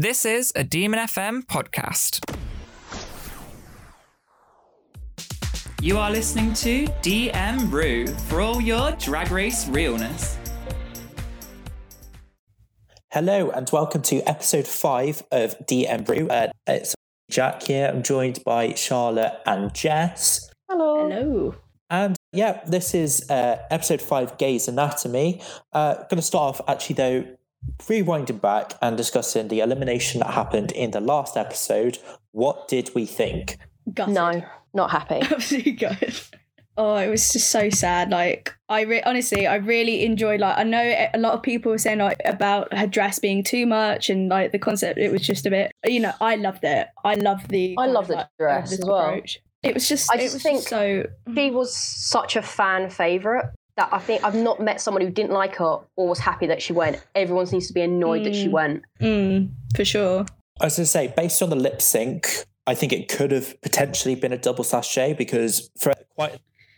This is a Demon FM podcast. You are listening to DM Brew for all your drag race realness. Hello and welcome to episode five of DM Brew. Uh, it's Jack here. I'm joined by Charlotte and Jess. Hello. Hello. And yeah, this is uh, episode five, Gays Anatomy. Uh, going to start off actually though, rewinding back and discussing the elimination that happened in the last episode. What did we think? Gutted. No, not happy. Absolutely gutted. Oh, it was just so sad. Like I re- honestly, I really enjoyed. Like I know a lot of people were saying like about her dress being too much and like the concept. It was just a bit. You know, I loved it. I loved the. I love the like, dress as well. approach. It was just. I it just was think so. She mm. was such a fan favourite that I think I've not met someone who didn't like her or was happy that she went. Everyone seems to be annoyed that she Mm. went. Mm, for sure. I was going to say, based on the lip sync, I think it could have potentially been a double sashay because for quite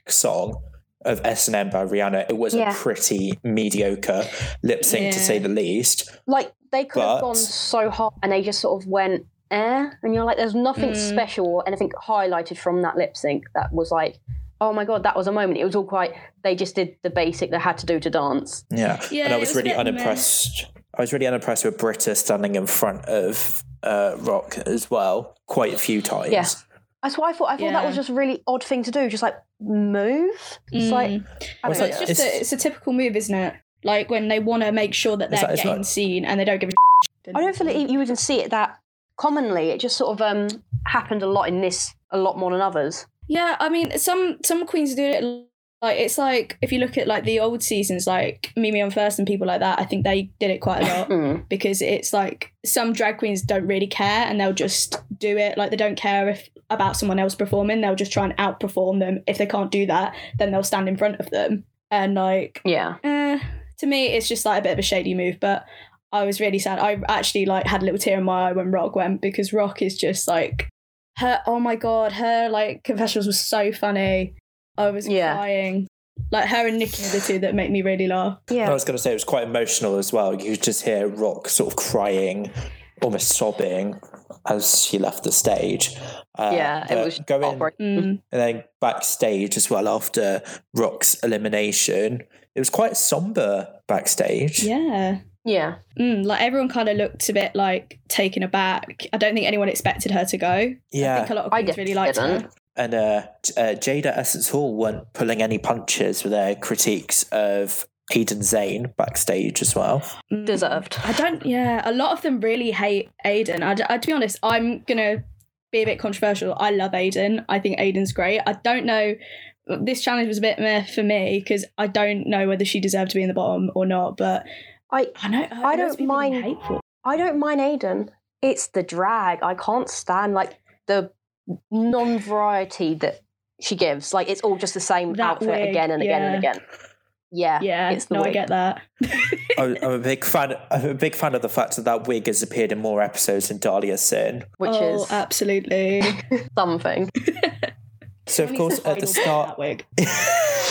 a song of S&M by Rihanna, it was Yeah. a pretty mediocre lip sync to say the least. Like they could But- have gone so hard and they just sort of went eh, and you're like, there's nothing Mm. special or anything highlighted from that lip sync that was like. Oh my god, that was a moment. It was all quite. They just did the basic they had to do to dance. Yeah. Yeah, and I was, was really bit meh. unimpressed. I was really unimpressed with Brita standing in front of uh, Rock as well quite a few times. Yeah. That's what I thought. I thought that was just a really odd thing to do. Just like move. It's like Mm. I Well, don't it's know. like- it's just a, it's a typical move, isn't it? Like when they want to make sure that they're like- it's getting like- seen and they don't give a. I don't feel like you would even see it that commonly. It just sort of um, happened a lot in this, a lot more than others. Yeah, I mean, some some queens do it. Like it's like if you look at like the old seasons, like Mimi Imfurst and people like that. I think they did it quite a lot Mm. because it's like some drag queens don't really care and they'll just do it. Like they don't care if about someone else performing. They'll just try and outperform them. If they can't do that, then they'll stand in front of them. And like, Yeah. eh, to me, it's just like a bit of a shady move. But I was really sad. I actually like had a little tear in my eye when Rock went because Rock is just like her. Oh my god, her like confessionals was so funny. I was Yeah. crying. Like her and Nicky are the two that make me really laugh. Yeah. I was going to say it was quite emotional as well. You could just hear Rock sort of crying, almost sobbing as she left the stage. Uh, Yeah, it was going. Mm. and then backstage as well after Rock's elimination. It was quite somber backstage. Yeah. Yeah. Mm, like everyone kind of looked a bit like taken aback. I don't think anyone expected her to go. Yeah. I think a lot of I queens really liked didn't. her. And uh, uh, Jaida Essence Hall weren't pulling any punches with their critiques of Aiden Zhane backstage as well. Mm. Deserved. I don't. Yeah, a lot of them really hate Aiden. I, I- to be honest, I'm gonna be a bit controversial. I love Aiden. I think Aiden's great. I don't know. This challenge was a bit meh for me because I don't know whether she deserved to be in the bottom or not. But I I know I loads don't of people are mind- Hateful. I don't mind Aiden. It's the drag. I can't stand like the non-variety that she gives. Like it's all just the same That outfit wig, again and again and again. Yeah. Yeah, It's the no, I get that. I'm I'm a big fan. I'm a big fan of the fact that that wig has appeared in more episodes than Dahlia Sin. Which oh, is absolutely. something. So of course at the start, that wig.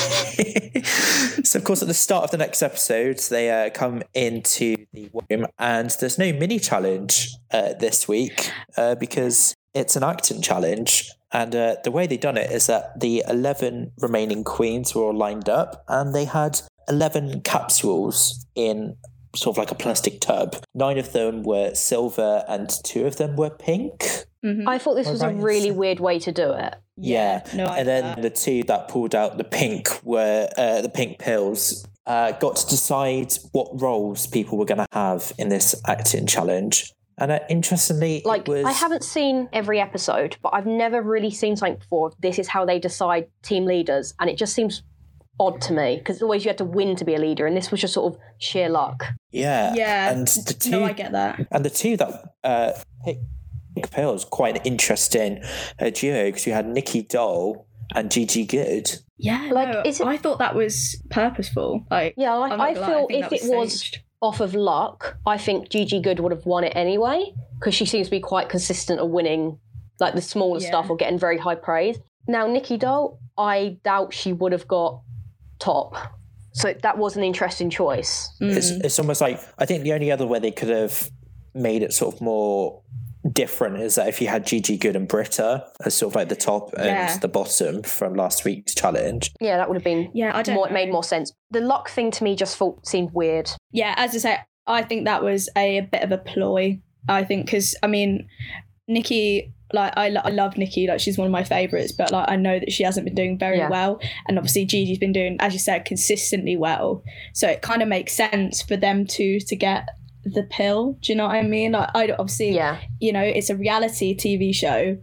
so of course at the start of the next episode, they uh, come into the room, and there's no mini challenge uh, this week uh, because it's an acting challenge. And uh, the way they've done it is that the eleven remaining queens were all lined up, and they had eleven capsules in sort of like a plastic tub. Nine of them were silver, and two of them were pink. Mhm. I thought this Or was a really weird way to do it. Yeah, no, and then that. the two that pulled out the pink were uh, the pink pills. Uh, got to decide what roles people were going to have in this acting challenge. And uh, interestingly, Like it was I haven't seen every episode, but I've never really seen something before. This is how they decide team leaders, and it just seems odd to me because always you had to win to be a leader, and this was just sort of sheer luck. yeah, yeah. and the two no, I get that. and the two that uh, picked pink pills quite an interesting uh, duo because you had Nicky Doll and Gigi Goode. Yeah, Like, no, is it- I thought that was purposeful. Like, Yeah, like, I'm not I feel if that it was staged. off of luck, I think Gigi Goode would have won it anyway because she seems to be quite consistent at winning like the smaller Yeah. stuff or getting very high praise. Now Nicky Doll, I doubt she would have got top. So that was an interesting choice. Mm. It's it's almost like I think the only other way they could have made it sort of more different is that if you had Gigi Goode and Brita as sort of like the top and Yeah. the bottom from last week's challenge. Yeah, that would have been Yeah, I don't more, know. made more sense. The luck thing to me just felt seemed weird. yeah, as I say, I think that was a, a bit of a ploy. I think because I mean, Nicky, like I, I love Nicky, like she's one of my favorites, but like I know that she hasn't been doing very Yeah. well, and obviously Gigi's been doing, as you said, consistently well. So it kind of makes sense for them two to get the pill. Do you know what I mean? Like I obviously, Yeah. you know, it's a reality TV show.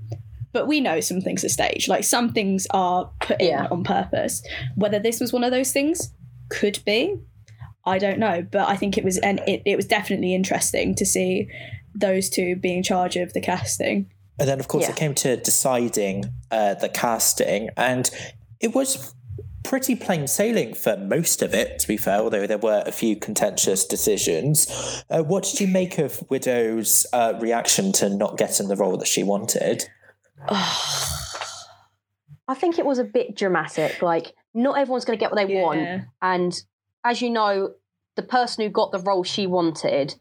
But we know some things are staged. Like some things are put in Yeah. on purpose. Whether this was one of those things, could be. I don't know, but I think it was, and it, it was definitely interesting to see those two be in charge of the casting. And then, of course, Yeah. it came to deciding uh, the casting, and it was pretty plain sailing for most of it, to be fair, although there were a few contentious decisions. Uh, what did you make of Widow's uh, reaction to not getting the role that she wanted? I think it was a bit dramatic. Like, not everyone's going to get what they want. And as you know, the person who got the role she wanted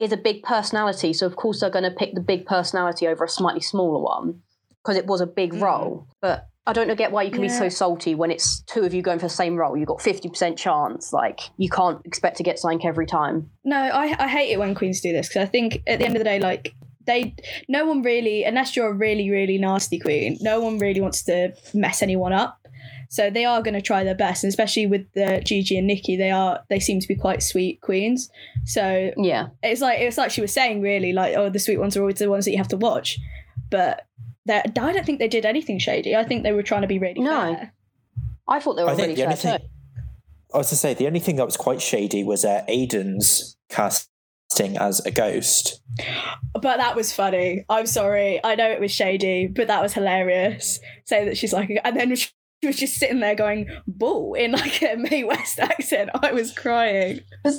is a big personality. So, of course, they're going to pick the big personality over a slightly smaller one because it was a big Mm. role. But I don't know get why you can be so salty when it's two of you going for the same role. You've got 50% chance. Like, you can't expect to get something every time. No, I, I hate it when queens do this because I think at the end of the day, like they, no one really, unless you're a really really nasty queen, no one really wants to mess anyone up. So they are going to try their best, and especially with the Gigi and Nicky, they are they seem to be quite sweet queens. So Yeah. it's like it's like she was saying, really, like oh, the sweet ones are always the ones that you have to watch, but they- I don't think they did anything shady. I think they were trying to be really No. fair. I thought they were I think really the only fair thing, too. I was to say, the only thing that was quite shady was uh, Aiden's casting as a ghost. But that was funny. I'm sorry. I know it was shady, but that was hilarious. Say that she's like, and then she was just sitting there going "bull" in like a Mae West accent. I was crying.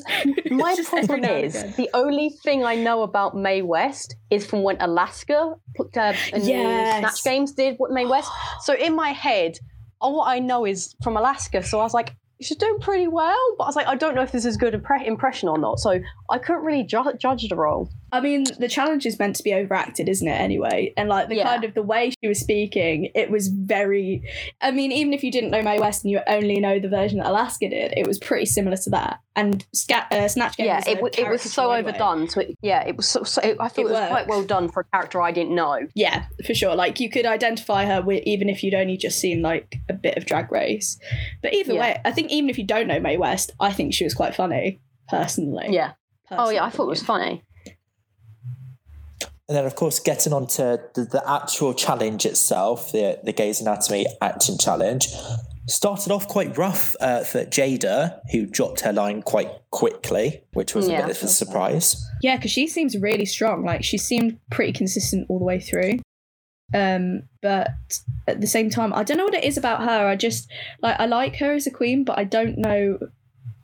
My problem is the only thing I know about Mae West is from when Alaska uh, and Yes. Snatch Games did what Mae West. So in my head, all I know is from Alaska. So I was like, she's doing pretty well, but I was like, I don't know if this is a good impre- impression or not. So I couldn't really ju- judge the role. I mean, the challenge is meant to be overacted, isn't it? Anyway, and like the Yeah. kind of the way she was speaking, it was very. I mean, even if you didn't know Mae West and you only know the version that Alaska did, it was pretty similar to that. And Scat, uh, Snatch Game. yeah, was it, w- it was so anyway. overdone. So it, yeah, it was so, so I thought It it, was worked. quite well done for a character I didn't know. Yeah, for sure. Like you could identify her with even if you'd only just seen like a bit of Drag Race. But either Yeah. way, I think even if you don't know Mae West, I think she was quite funny personally. Yeah. Oh yeah, I thought it was funny. And then, of course, getting on to the, the actual challenge itself, the, the Gays Anatomy Action Challenge, started off quite rough uh, for Jaida, who dropped her line quite quickly, which was Yeah, a bit of a surprise. Yeah, because she seems really strong. Like she seemed pretty consistent all the way through. Um, but at the same time, I don't know what it is about her. I just like I like her as a queen, but I don't know.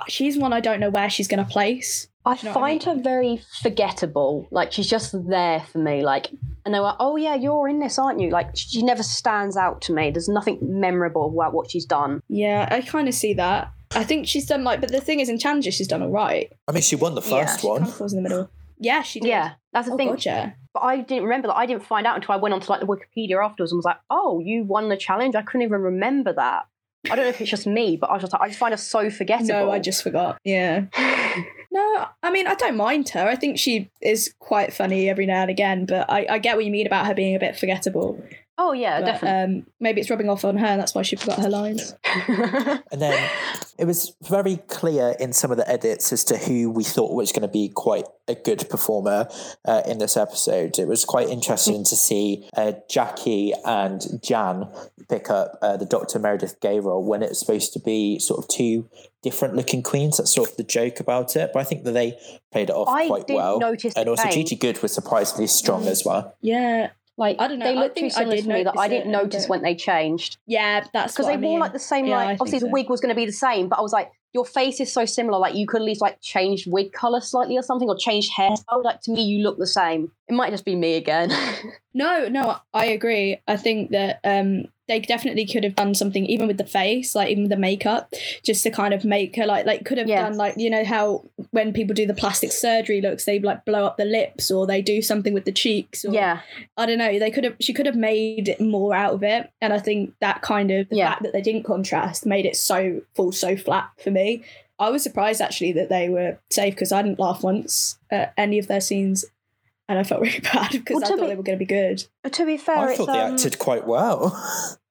She's one I don't know where she's going to place. I you know what I find her very forgettable. Like she's just there for me. Like, and they were, "Oh yeah, you're in this, aren't you?" Like she never stands out to me. There's nothing memorable about what she's done. Yeah, I kind of see that. I think she's done like, but the thing is, in Challenger, she's done all right. I mean, she won the Yeah, first She one. kind of falls in the middle. Yeah, she did. Yeah, that's the Oh thing. god, yeah. But I didn't remember that. I didn't find out until I went onto like the Wikipedia afterwards and was like, "Oh, you won the challenge." I couldn't even remember that. I don't know if it's just me, but I just I just find her so forgettable. No, I just forgot. Yeah. No, I mean, I don't mind her. I think she is quite funny every now and again, but I, I get what you mean about her being a bit forgettable. Oh yeah, But, definitely. Um, maybe it's rubbing off on her, and that's why she forgot her lines. And then it was very clear in some of the edits as to who we thought was going to be quite a good performer uh, in this episode. It was quite interesting to see uh, Jackie and Jan pick up uh, the Dr. Meredith Gay role when it's supposed to be sort of two different looking queens. That's sort of the joke about it. But I think that they played it off I quite didn't well. notice and also, change. Gigi Goode was surprisingly strong as well. Yeah, like I don't know, They I look too similar to me that I didn't notice when they changed. yeah, that's because they I wore like the same Yeah, like obviously the wig was going to be the same but i was like your face is so similar like you could at least like change wig color slightly or something or change hairstyle like to me you look the same. It might just be me again. No, no, I agree. I think that um, they definitely could have done something even with the face, like even the makeup, just to kind of make her like like could have Yeah. done like you know how when people do the plastic surgery looks, they like blow up the lips or they do something with the cheeks or Yeah, I don't know. They could have. She could have made more out of it, and I think that kind of the Yeah. fact that they didn't contrast made it so fall so flat for me. I was surprised actually that they were safe because I didn't laugh once at any of their scenes, and I felt really bad because Well, I to thought be- they were going to be good. to be fair, I it's, thought they um, acted quite well,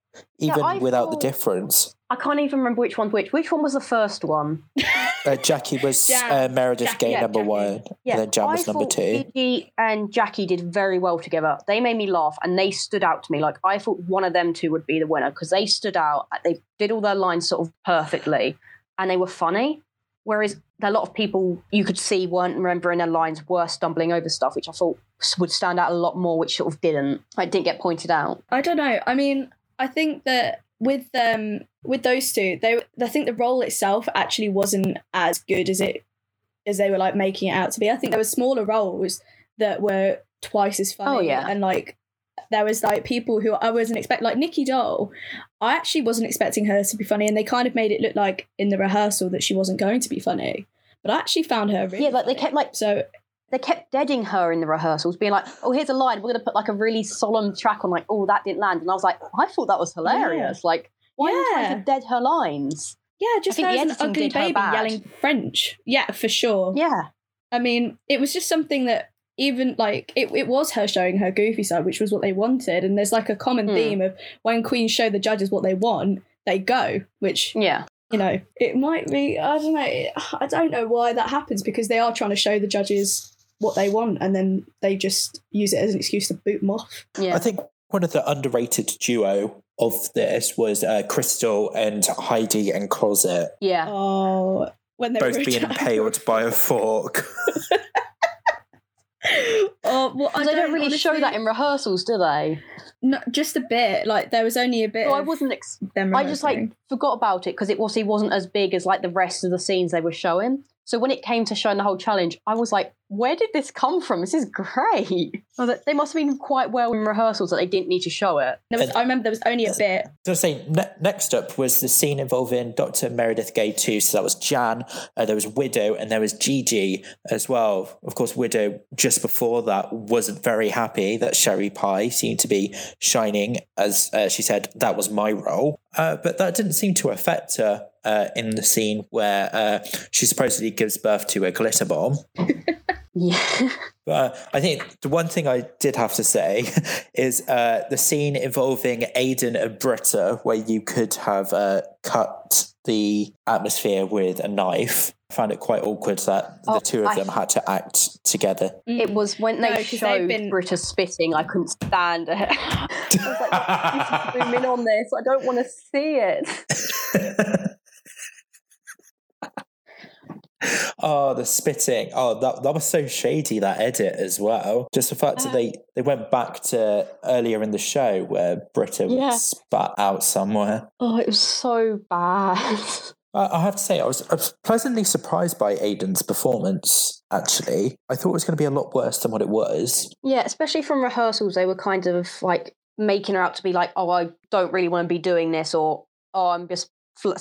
even I without thought- the difference. I can't even remember which one's which. Which one was the first one? Uh, Jackie was Jan- uh, Meredith Jackie, Gay yeah, number Jackie. one, Yeah, and then Jan I was number thought two. Gigi and Jackie did very well together. They made me laugh, and they stood out to me. Like I thought one of them two would be the winner because they stood out. They did all their lines sort of perfectly, and they were funny. Whereas a lot of people you could see weren't remembering their lines, were stumbling over stuff, which I thought would stand out a lot more, which sort of didn't. Like didn't get pointed out. I don't know. I mean, I think that with um with those two, they I think the role itself actually wasn't as good as it as they were like making it out to be. I think there were smaller roles that were twice as funny. Oh, yeah. and like there was like people who I wasn't expect like Nicky Doll. I actually wasn't expecting her to be funny, and they kind of made it look like in the rehearsal that she wasn't going to be funny. But I actually found her really Yeah, like they kept like so they kept deading her in the rehearsals, being like, "Oh, here's a line. We're going to put like a really solemn track on, like, oh, that didn't land." And I was like, I thought that was hilarious. Like, why are you trying to dead her lines? yeah, just her an ugly baby yelling French. Yeah, for sure. Yeah, I mean, it was just something that even like it, it was her showing her goofy side, which was what they wanted. And there's like a common Hmm. theme of when queens show the judges what they want, they go, which yeah, you know, it might be I don't know. I don't know why that happens because they are trying to show the judges what they want and then they just use it as an excuse to boot them off. yeah. I think one of the underrated duo of this was uh, Crystal and Heidi N Closet, yeah. Oh, when they both being impaled by a fork. Oh, well, I they don't really show that in rehearsals, do they? No, just a bit. Like there was only a bit. So I wasn't. Ex- them I just like forgot about it because it obviously wasn't as big as like the rest of the scenes they were showing. So when it came to showing the whole challenge, I was like, "Where did this come from? This is great." Like, they must have been quite well in rehearsals that they didn't need to show it. There was, I remember there was only a bit. So I was saying, ne- next up was the scene involving Dr. Meredith Gay too. So that was Jan, uh, there was Widow, and there was Gigi as well. Of course, Widow just before that wasn't very happy that Sherry Pie seemed to be shining, as uh, she said, that was my role. Uh, but that didn't seem to affect her uh, in the scene where uh, she supposedly gives birth to a glitter bomb. Yeah. But I think the one thing I did have to say is uh, the scene involving Aiden and Brita, where you could have uh, cut the atmosphere with a knife. I found it quite awkward that Oh, the two of I- them had to act together. It was when they No, 'cause they've showed been- Brita spitting, I couldn't stand it. I was like, zoom in on this. I don't want to see it. Oh, the spitting. Oh, that, that was so shady, that edit as well. Just the fact that they, they went back to earlier in the show where Brita Yeah. was spat out somewhere. Oh, it was so bad. I I have to say, I was, I was pleasantly surprised by Aiden's performance, actually. I thought it was going to be a lot worse than what it was. Yeah, especially from rehearsals, they were kind of like making her out to be like, "Oh, I don't really want to be doing this," or "Oh, I'm just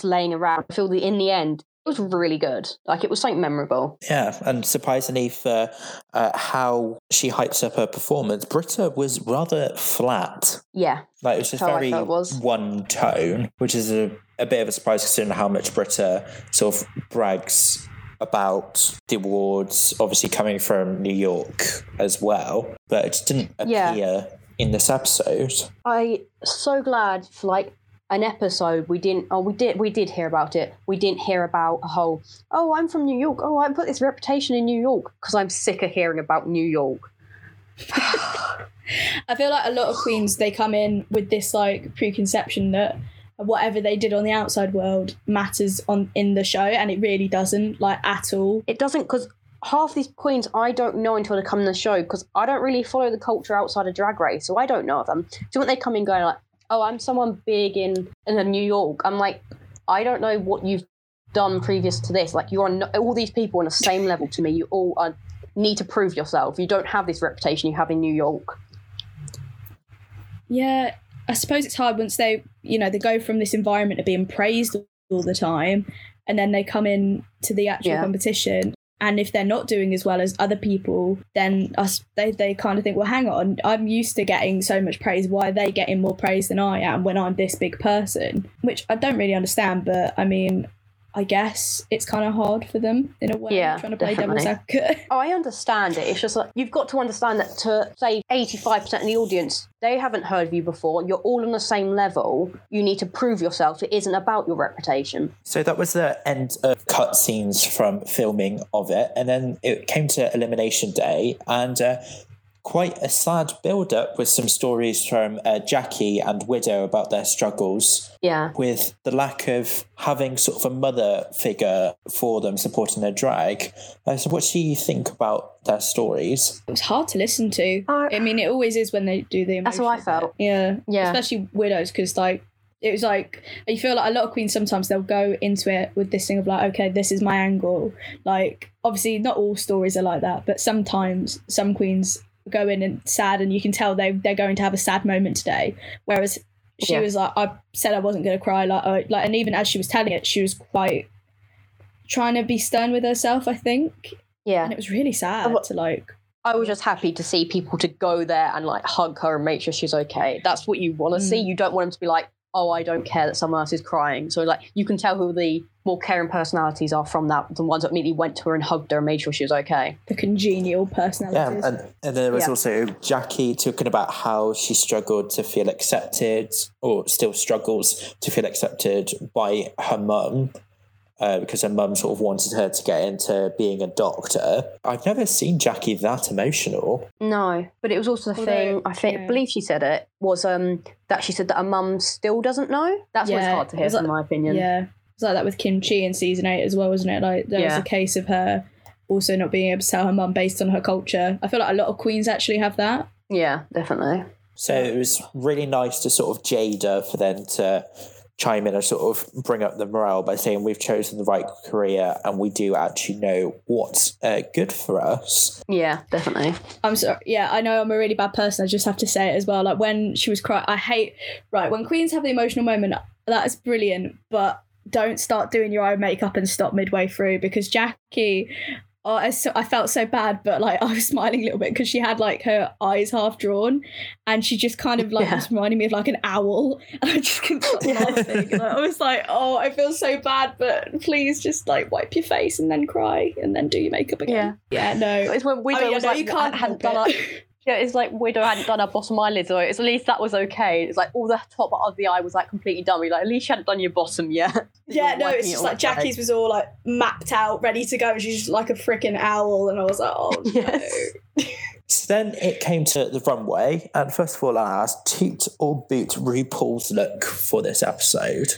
laying around." I feel that in the end, it was really good. Like it was something memorable. Yeah, and surprisingly for uh, how she hypes up her performance, Brita was rather flat. Yeah, Like it was just How very was. one tone, which is a, a bit of a surprise considering how much Brita sort of brags about the awards, obviously coming from New York as well. But it just didn't Yeah. appear in this episode. I so glad for like an episode we didn't. Oh, we did. We did hear about it. We didn't hear about a whole. Oh, I'm from New York. Oh, I put this reputation in New York because I'm sick of hearing about New York. I feel like a lot of queens they come in with this like preconception that whatever they did on the outside world matters on in the show, and it really doesn't like at all. it doesn't because half these queens I don't know until they come in the show because I don't really follow the culture outside of Drag Race, so I don't know them. So when they come in going like, "Oh, I'm someone big in in New York," I'm like, I don't know what you've done previous to this. Like you are no, all these people on the same level to me. You all are, need to prove yourself. You don't have this reputation you have in New York. Yeah, I suppose it's hard once they, you know, they go from this environment of being praised all the time, and then they come in to the actual Yeah. competition. And if they're not doing as well as other people, then us they, they kind of think, well, hang on, I'm used to getting so much praise. Why are they getting more praise than I am when I'm this big person? Which I don't really understand, but I mean, I guess it's kind of hard for them in a way, Yeah, trying to play devil's definitely. advocate. Oh, I understand it. It's just like you've got to understand that to say 85% of the audience, they haven't heard of you before. You're all on the same level. You need to prove yourself. It isn't about your reputation. So that was the end of cutscenes from filming of it, and then it came to Elimination Day, and uh, quite a sad build-up with some stories from uh, Jackie and Widow about their struggles Yeah. with the lack of having sort of a mother figure for them supporting their drag. Uh, so, what do you think about their stories? It was hard to listen to. I- I mean, it always is when they do the. That's how I emotional bit. felt. Yeah, Yeah. Especially widows, because like it was like you feel like a lot of queens sometimes they'll go into it with this thing of like, okay, this is my angle. Like obviously, not all stories are like that, but sometimes some queens go in and sad, and you can tell they they're going to have a sad moment today. Whereas she Yeah. was like, I said I wasn't going to cry, like, uh, like, and even as she was telling it, she was quite trying to be stern with herself. I think, Yeah. and it was really sad what- to like. I was just happy to see people to go there and like hug her and make sure she's okay. That's what you want to see. Mm. You don't want them to be like, oh, I don't care that someone else is crying. So like you can tell who the more caring personalities are from that. The ones that immediately went to her and hugged her and made sure she was okay. the congenial Yeah, personalities. and, and there was Yeah. also Jackie talking about how she struggled to feel accepted, or still struggles to feel accepted by her mum, uh, because her mum sort of wanted her to get into being a doctor. I've never seen Jackie that emotional. No, but it was also the Although, thing. I think, yeah. I believe she said it was um that she said that her mum still doesn't know. That's what's Yeah, hard to hear, was in like- my opinion. Yeah, it was like that with Kim Chi in season eight as well, wasn't it? Like there was a case of her also not being able to tell her mum based on her culture. I feel like a lot of queens actually have that. Yeah, definitely. So it was really nice to sort of Jaida for them to chime in and sort of bring up the morale by saying we've chosen the right career and we do actually know what's uh, good for us. Yeah, definitely. I'm sorry. Yeah, I know I'm a really bad person. I just have to say it as well. Like when she was crying, I hate. Right, when queens have the emotional moment, that is brilliant. But don't start doing your own makeup and stop midway through because Jackie. Oh, I, so, I felt so bad, but like I was smiling a little bit because she had like her eyes half drawn, and she just kind of like Yeah. was reminding me of like an owl, and I just couldn't stop laughing. And I was like, oh, I feel so bad, but please just like wipe your face and then cry and then do your makeup again. Yeah, yeah no, It's when we I mean, was know like, you can't hadn't help done it. Her, yeah, it's like Widow hadn't done her bottom eyelids, or it's at least that was okay. It's like all the top of the eye was like completely dummy. Like at least you hadn't done your bottom yet. Yeah, no, it's just all like away. Jackie's was all like mapped out, ready to go. and She's just like a freaking owl, and I was like, oh Yes. no. So then it came to the runway, and first of all, I asked toot or boot RuPaul's look for this episode.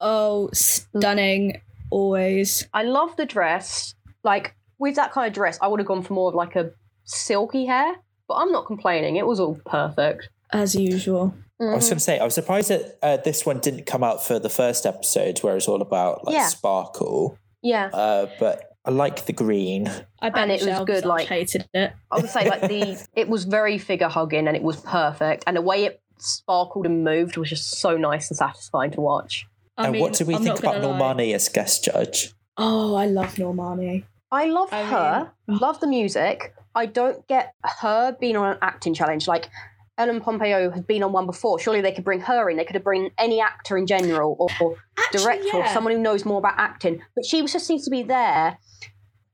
Oh, stunning! Always. I love the dress. Like with that kind of dress, I would have gone for more of like a silky hair, but I'm not complaining. It was all perfect. As usual. I was going to say, I was surprised that uh, this one didn't come out for the first episode, where it's all about like Yeah. sparkle. Yeah, Uh, but I like the green. I bet And it was good, Visage like- hated it. I would say like the it was very figure hugging and it was perfect, and the way it sparkled and moved was just so nice and satisfying to watch. I and mean, what do we I'm think about gonna lie. Normani as guest judge? Oh, I love Normani. I love I her, love the music. I don't get her being on an acting challenge. Like Ellen Pompeo has been on one before. Surely they could bring her in. They could have bring any actor in general or, or Actually, director or someone who knows more about acting. But she just seems to be there.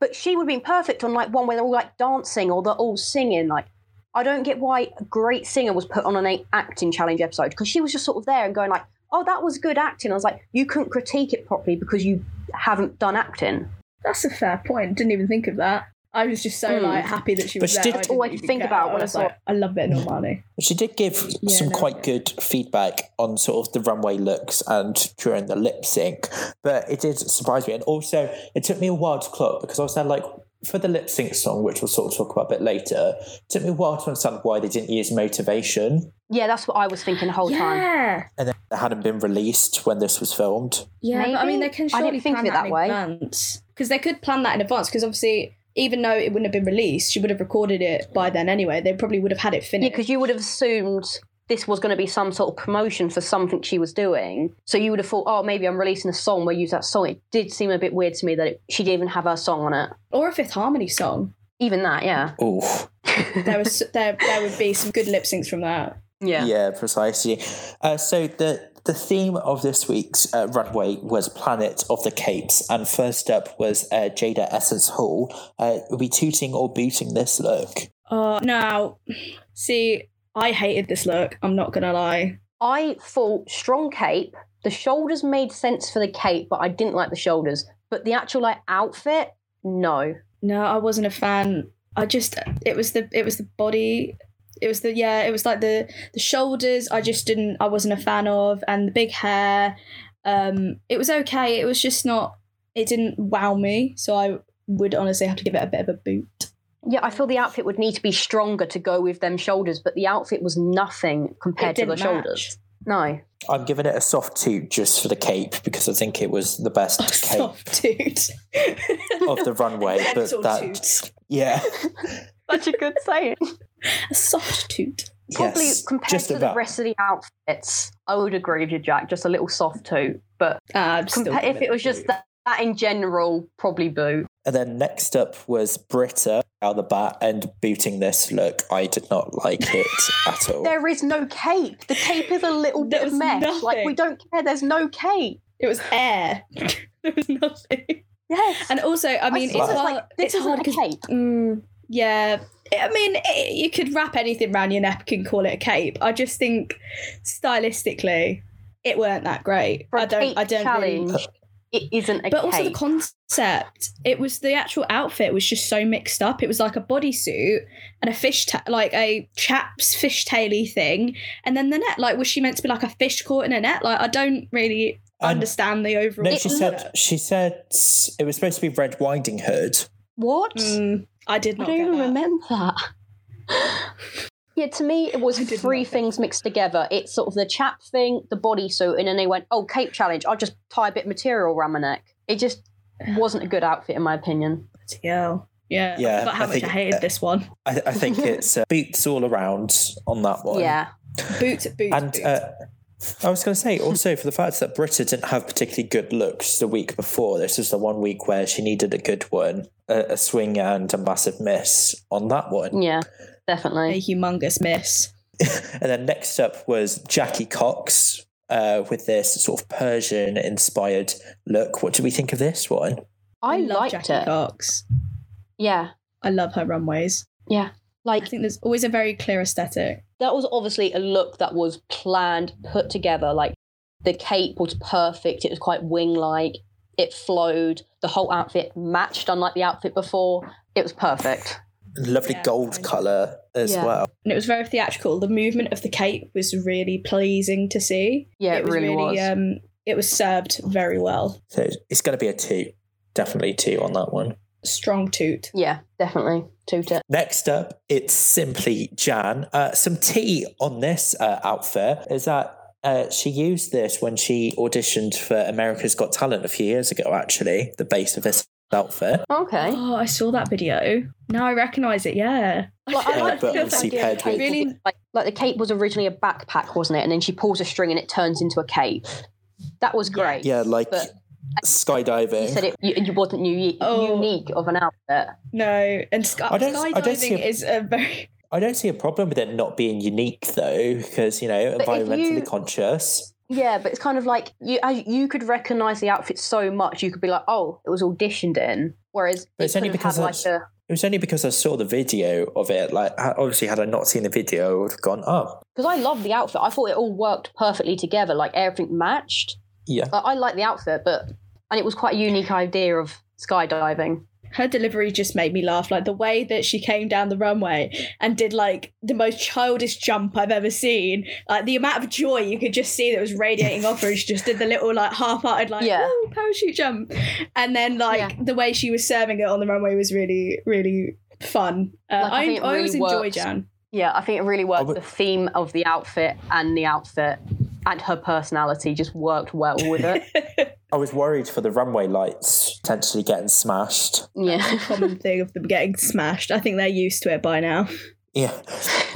But she would have been perfect on like one where they're all like dancing or they're all singing. Like I don't get why a great singer was put on an acting challenge episode because she was just sort of there and going like, "Oh, that was good acting." I was like, "You couldn't critique it properly because you haven't done acting." That's a fair point. Didn't even think of that. I was just so Mm. like happy that she But was she there. did- I all I didn't could even think care. about when I was saw like, I love it, Normani. She did give Yeah, some no. quite good feedback on sort of the runway looks and during the lip sync, but it did surprise me. And also, it took me a while to clock because I was then like, for the lip sync song, which we'll sort of talk about a bit later, it took me a while to understand why they didn't use motivation Yeah, that's what I was thinking the whole time. Yeah. and then it hadn't been released when this was filmed. Yeah, but I mean, they can I didn't surely think plan of it that, that in way. advance because they could plan that in advance. Because obviously, even though it wouldn't have been released, she would have recorded it by then anyway. They probably would have had it finished. Yeah, because you would have assumed this was going to be some sort of promotion for something she was doing. So you would have thought, oh, maybe I'm releasing a song where I use that song. It did seem a bit weird to me that it, she didn't even have her song on it. Or a Fifth Harmony song. Even that, yeah. Oh, There was there there would be some good lip syncs from that. Yeah. yeah, precisely. Uh, so the the theme of this week's uh, runway was Planet of the Capes, and first up was uh, Jaida Essence Hall. Uh, are we tooting or booting this look? Uh now see, I hated this look, I'm not gonna lie. I thought strong cape. The shoulders made sense for the cape, but I didn't like the shoulders. But the actual like outfit, no. No, I wasn't a fan. I just it was the it was the body it was the yeah, it was like the the shoulders I just didn't I wasn't a fan of and the big hair. Um it was okay. It was just not it didn't wow me. So I would honestly have to give it a bit of a boot. Yeah, I feel the outfit would need to be stronger to go with them shoulders, but the outfit was nothing compared to the match. shoulders. No. I'm giving it a soft toot just for the cape because I think it was the best cape Soft toot. of the runway. but Gentle that, toot. yeah, Such a good saying. A soft toot. Probably yes, compared just to about. the rest of the outfits, I would agree with you, Jack. Just a little soft toot. But Ah, compa- if it was just that, that in general, probably boot. And then next up was Brita out the bat and booting this look. I did not like it at all. There is no cape. The cape is a little bit of was mesh. Like we don't care. There's no cape. it was air. there was nothing. Yes. And also, I mean, saw it's it, hard. like this it's isn't hard a 'cause- cape. Mm, yeah, I mean, it, you could wrap anything around your neck and call it a cape. I just think stylistically, it weren't that great. For a I don't. I don't challenge, really. it isn't a cape. But also the concept. It was the actual outfit was just so mixed up. It was like a bodysuit and a fish, ta- like a chap's fish taily thing, and then the net. Like, was she meant to be like a fish caught in a net? Like, I don't really And- understand the overall. No, she said she said it was supposed to be Red Riding Hood. what? Mm, I did I not. don't get even that. remember that. yeah, to me, it was three not get things mixed together. It's sort of the chap thing, the bodysuit, and then they went, "Oh, cape challenge." I'll just tie a bit of material around my neck. It just wasn't a good outfit, in my opinion. Yeah. Yeah. Yeah, I forgot how I much think- I hated this one. I, I think it's uh, boots all around on that one. Yeah, Boots, boots, And boots. uh, I was going to say also for the fact that Brita didn't have particularly good looks the week before. This is the one week where she needed a good one, a, a swing and a massive miss on that one. yeah, definitely. a humongous miss. And then next up was Jackie Cox uh, with this sort of Persian inspired look. What do we think of this one? I, love liked Jackie it. Cox. Yeah, I love her runways. yeah. Like I think there's always a very clear aesthetic. That was obviously a look that was planned, put together. Like the cape was perfect. It was quite wing-like. It flowed. The whole outfit matched, unlike the outfit before. It was perfect. Lovely Yeah, gold colour as Yeah. well. And it was very theatrical. The movement of the cape was really pleasing to see. Yeah, it, was really, was. Um, it was served very well. So it's going to be a two. Definitely two on that one. Strong toot. Yeah, definitely. Toot it. Next up, it's simply Jan. Uh, some tea on this uh, outfit is that uh, she used this when she auditioned for America's Got Talent a few years ago, actually, the base of this outfit. Okay. Oh, I saw that video. Now I recognise it. Yeah. Like, I Yeah, like but the obviously idea paired of the cape with- Really- like, like the cape was originally a backpack, wasn't it? And then she pulls a string and it turns into a cape. That was great. Yeah, like But- skydiving. You said it, you, it wasn't unique, Oh. unique of an outfit. no, and sky- I don't- I don't skydiving a- is a very. I don't see a problem with it not being unique, though, because, you know, But environmentally you- conscious. Yeah, but it's kind of like you you could recognize the outfit so much, you could be like, "Oh, it was auditioned in." Whereas But it's it only because like a It was only because I saw the video of it. Like, obviously, had I not seen the video, I would have gone, oh, because I love the outfit. I thought it all worked perfectly together, like everything matched. Yeah. I, I like the outfit, but and it was quite a unique idea of skydiving. Her delivery just made me laugh. Like the way that she came down the runway and did like the most childish jump I've ever seen. Like the amount of joy you could just see that was radiating off her. She just did the little like half-hearted like Yeah. Parachute jump, and then like Yeah. the way she was serving it on the runway was really really fun. Uh, Like, I I, think it I always really enjoy works. Jan. Yeah, I think it really worked. would- The theme of the outfit and the outfit and her personality just worked well with it. I was worried for the runway lights potentially getting smashed. yeah. Common thing of them getting smashed. I think they're used to it by now. Yeah.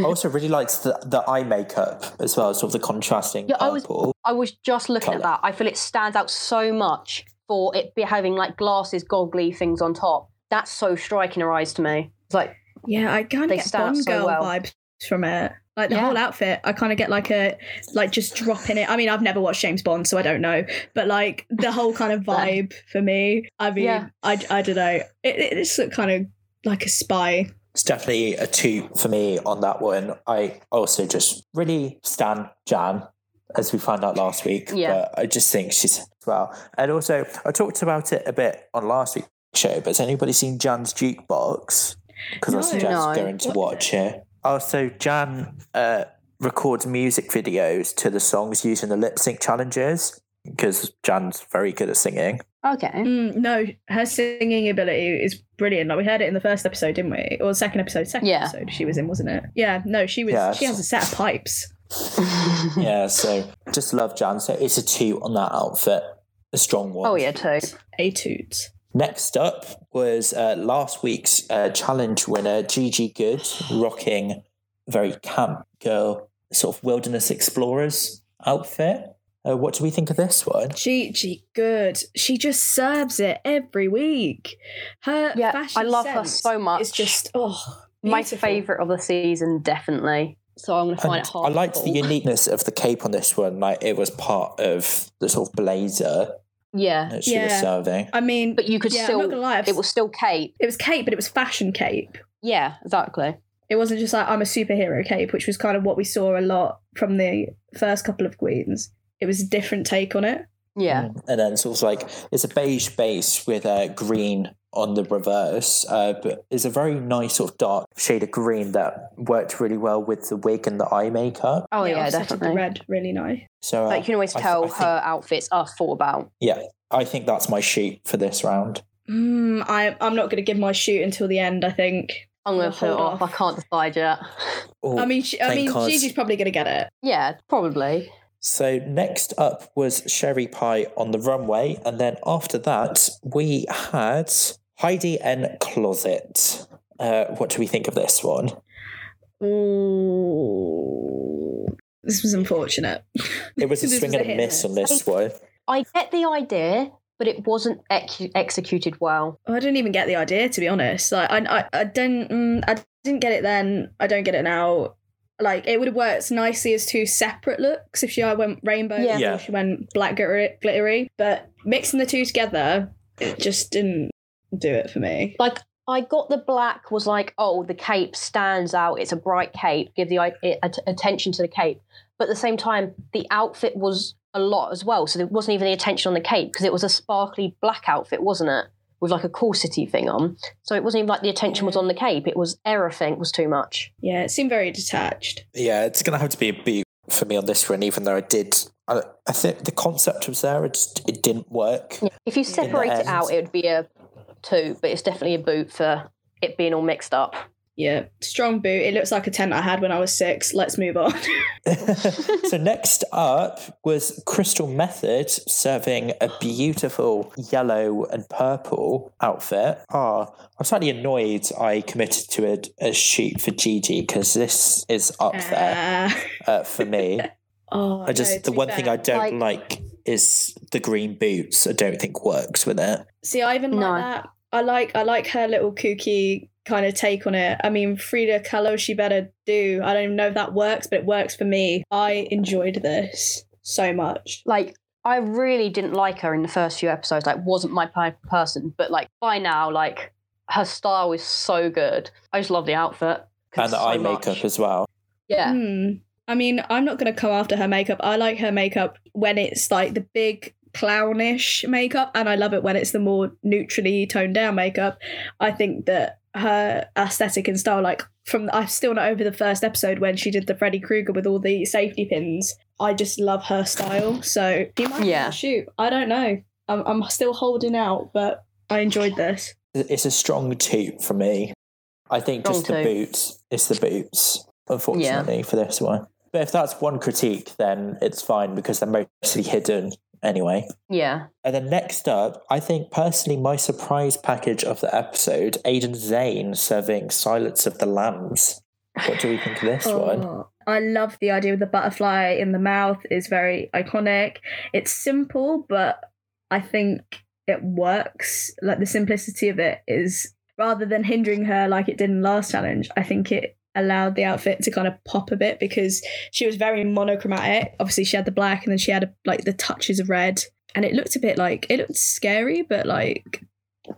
I also really liked the, the eye makeup as well, sort of the contrasting Yeah, I was- I was just looking at that. I feel it stands out so much for it be having like glasses, goggly things on top. That's so striking her eyes to me. It's like, Yeah, I kind They of get stand Bond so girl well. vibes from it. Like the Yeah. whole outfit, I kind of get like a like just dropping it. I mean, I've never watched James Bond, so I don't know. But like the whole kind of vibe for me. I mean, Yeah. I, I don't know. It, it- it's kind of like a spy. It's definitely a two for me on that one. I also just really stan Jan, as we found out last week. Yeah. But I just think she's well. And also, I talked about it a bit on last week's show, but has anybody seen Jan's jukebox? Because I No. suggest No. going to What is watch it. Oh, so Jan uh, records music videos to the songs using the lip sync challenges because Jan's very good at singing. okay. Mm, no, her singing ability is brilliant. Like we heard it in the first episode, didn't we? Or the second episode, second Yeah. episode she was in, wasn't it? Yeah. No, she was. Yeah, she has a set of pipes. yeah, so just love Jan. So it's a two on that outfit. A strong one. oh, yeah, too. A toots. Next up was uh, last week's uh, challenge winner, Gigi Goode, rocking very camp girl, sort of wilderness explorers outfit. Uh, what do we think of this one? She she good. She just serves it every week. Her Yeah, fashion I love her so much. It's just oh My favourite of the season, definitely. So I'm going to find And it hard. I liked the uniqueness of the cape on this one. Like it was part of the sort of blazer Yeah. that she was serving. I mean, But you could yeah, I'm not gonna lie, it was still cape. it was cape, but it was fashion cape. Yeah, exactly. It wasn't just like I'm a superhero cape, which was kind of what we saw a lot from the first couple of queens. It was a different take on it. Yeah. Mm. And then sort of like it's a beige base with a green on the reverse, uh, but it's a very nice sort of dark shade of green that worked really well with the wig and the eye makeup. Oh, yeah, offset of definitely. The red, really nice. So uh, Like, you can always I th- tell I think- her outfits are thought about. yeah, I think that's my shoot for this round. Mm, I I'm not going to give my shoot until the end. I think. I'm going I'll to put it hold off. off. I can't decide yet. Oh, I mean, she, I mean, God. Gigi's probably going to get it. Yeah, probably. So next up was Sherry Pie on the runway, and then after that we had Heidi N Closet. Uh, what do we think of this one? Ooh, this was unfortunate. It was a This swing was and a a miss on this one. I get the idea, but it wasn't ex- executed well. I didn't even get the idea, to be honest. Like, I, I, I didn't, mm, I didn't get it then. I don't get it now. Like, it would have worked nicely as two separate looks if she went rainbow Yeah. Yeah. she went black glittery, glittery. But mixing the two together, it just didn't do it for me. Like, I got the black was like, oh, the cape stands out. It's a bright cape. Give the it, attention to the cape. But at the same time, the outfit was a lot as well. So there wasn't even the attention on the cape because it was a sparkly black outfit, wasn't it? With like a corsetty thing on. So it wasn't even like the attention was on the cape. It was everything was too much. Yeah, it seemed very detached. Yeah, it's going to have to be a boot for me on this one, even though I did. I, I think the concept was there, it just it didn't work. Yeah. If you separate it end. out, it would be a two, but it's definitely a boot for it being all mixed up. Yeah, strong boot. It looks like a tent I had when I was six. Let's move on. so next up was Crystal Methyd serving a beautiful yellow and purple outfit. Ah, I'm slightly annoyed I committed to a, a shoot for Gigi because this is up there Uh, uh, for me. oh, I just no, the be one thing I don't like- like is the green boots. I don't think works with it. See, I even No. like that. I like I like her little kooky kind of take on it. I mean, Frida Kahlo, she better do. I don't even know if that works, but it works for me. I enjoyed this so much. like I really didn't like her in the first few episodes. Like, wasn't my type of person. But like by now, like her style is so good. I just love the outfit And the so eye much. makeup as well. Yeah, Hmm. I mean, I'm not going to come after her makeup. I like her makeup when it's like the big clownish makeup, and I love it when it's the more neutrally toned down makeup. I think that her aesthetic and style, like from I'm still not over the first episode when she did the Freddy Krueger with all the safety pins. I just love her style. So he might Yeah. yeah. shoot. I don't know. I'm I'm still holding out, but I enjoyed this. It's a strong toot for me. I think just Strong the boots. It's the boots, unfortunately, for this one. But if that's one critique, then it's fine because they're mostly hidden anyway. yeah. And then next up, I think personally my surprise package of the episode, Aiden Zhane serving Silence of the Lambs. What do we think of this one? Oh, I love the idea of the butterfly in the mouth is very iconic. It's simple, but I think it works. Like the simplicity of it is rather than hindering her like it did in last challenge, I think it allowed the outfit to kind of pop a bit because she was very monochromatic. Obviously she had the black and then she had a, like the touches of red and it looked a bit like it looked scary, but like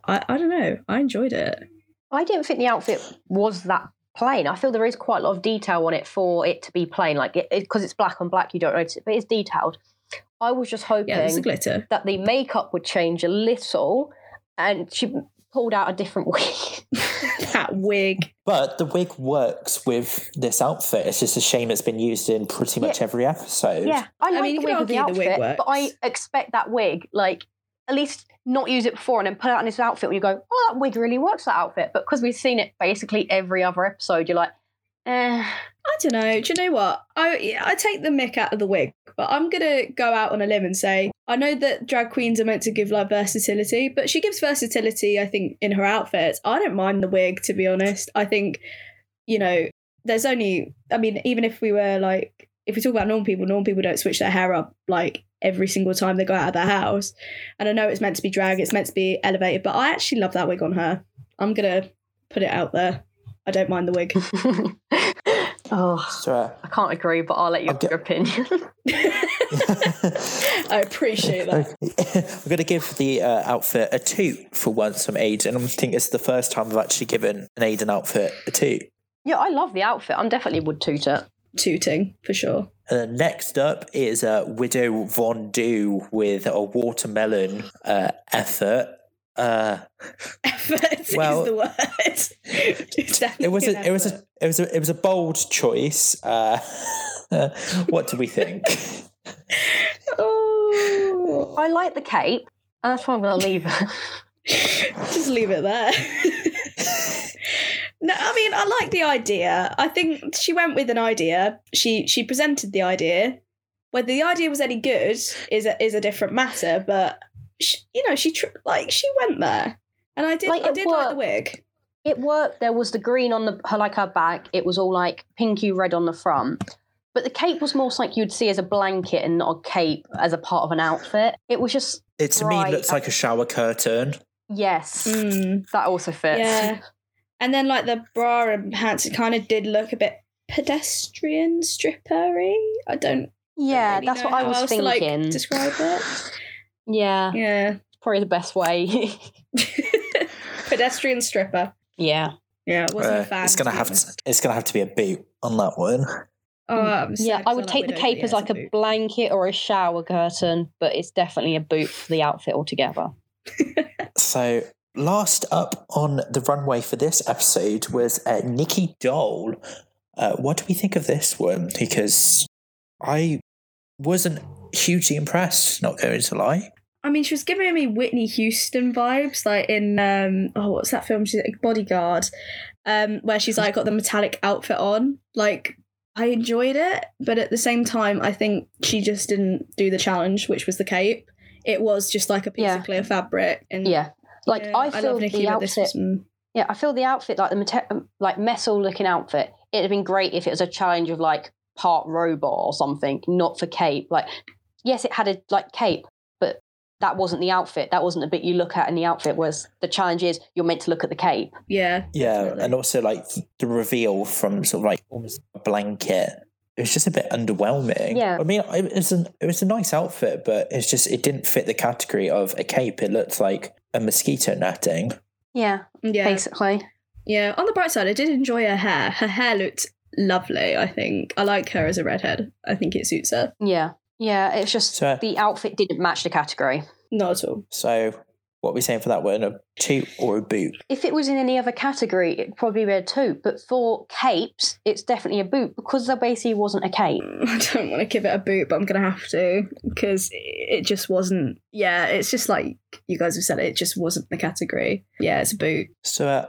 I, I don't know. I enjoyed it. I didn't think the outfit was that plain. I feel there is quite a lot of detail on it for it to be plain. Like it because it's black on black, you don't notice it, but it's detailed. I was just hoping Yeah, that the makeup would change a little, and she pulled out a different wig. that wig. But the wig works with this outfit. It's just a shame it's been used in pretty much every episode. yeah, I like mean, you the could wig with the argue the wig outfit, but I expect that wig like at least not use it before and then put it on this outfit when you go, oh, that wig really works that outfit. But because we've seen it basically every other episode, you're like, I don't know. Do you know what? I I take the mick out of the wig, but I'm gonna go out on a limb and say I know that drag queens are meant to give like versatility, but she gives versatility. I think in her outfits. I don't mind the wig, to be honest. I think you know there's only. I mean, even if we were like, if we talk about normal people, normal people don't switch their hair up like every single time they go out of their house. And I know it's meant to be drag, it's meant to be elevated, but I actually love that wig on her. I'm gonna put it out there. I don't mind the wig. oh, So, uh, I can't agree, but I'll let you I'll have get- your opinion. I appreciate that. I'm going to give the uh, outfit a two for once from Aiden. I think it's the first time I've actually given an Aiden outfit a two. yeah, I love the outfit. I'm definitely would toot it. Tooting for sure. And then next up is uh, Widow Von Du with a watermelon uh, effort. Uh, effort Well- is the word. It was a, it was a, it was a, it was a bold choice. Uh, what do we think? Oh, I like the cape, and that's why I'm going to leave it. just leave it there. no, I mean I like the idea. I think she went with an idea. She she presented the idea. Whether the idea was any good is a, is a different matter. But she, you know, she tr- like she went there, and I did Like, I it did like the wig. it worked. There was the green on the her like her back. It was all like pinky red on the front. But the cape was more like you'd see as a blanket and not a cape as a part of an outfit. It was just It to Right. me looks like a shower curtain. yes, Mm. that also fits. Yeah. And then like the bra and pants, it kind of did look a bit pedestrian strippery. I don't. Yeah, really that's know what I was else to, like, thinking. describe it. Yeah, Yeah. probably the best way. pedestrian stripper. yeah. Yeah, I wasn't Uh, a fan. it's gonna be have to, it's gonna have to be a boot on that one. Oh, I'm Yeah, sad I 'cause would take the cape as like it's a boot. blanket or a shower curtain, but it's definitely a boot for the outfit altogether. So last up on the runway for this episode was uh, Nicky Doll. Uh, what do we think of this one? Because I wasn't hugely impressed. Not going to lie. I mean, she was giving me Whitney Houston vibes, like in um, oh, what's that film? She's like Bodyguard, um, where she's like got the metallic outfit on. Like, I enjoyed it, but at the same time, I think she just didn't do the challenge, which was the cape. It was just like a piece Yeah. of clear fabric, and Yeah, like yeah, I love feel Nicky, the but this outfit. was, mm, Yeah, I feel the outfit like the mete- um, like metal looking outfit. It'd have been great if it was a challenge of like part robot or something, not for cape. Like, yes, it had a like cape, but that wasn't the outfit. That wasn't the bit you look at in the outfit. Was the challenge is you're meant to look at the cape. yeah, Yeah, definitely. and also like the reveal from sort of like almost a blanket. It was just a bit underwhelming. Yeah. I mean, it was an it was a nice outfit, but it's just it didn't fit the category of a cape. It looked like a mosquito netting. Yeah, yeah, basically. yeah. On the bright side, I did enjoy her hair. Her hair looked lovely. I think I like her as a redhead. I think it suits her. Yeah, yeah. It's just So- the outfit didn't match the category. Not at all. So, what are we saying for that one? A toot or a boot? If it was in any other category, it'd probably be a two. But for capes, it's definitely a boot because there basically wasn't a cape. I don't want to give it a boot, but I'm gonna have to because it just wasn't. Yeah, it's just like you guys have said. It just wasn't the category. Yeah, it's a boot. So uh,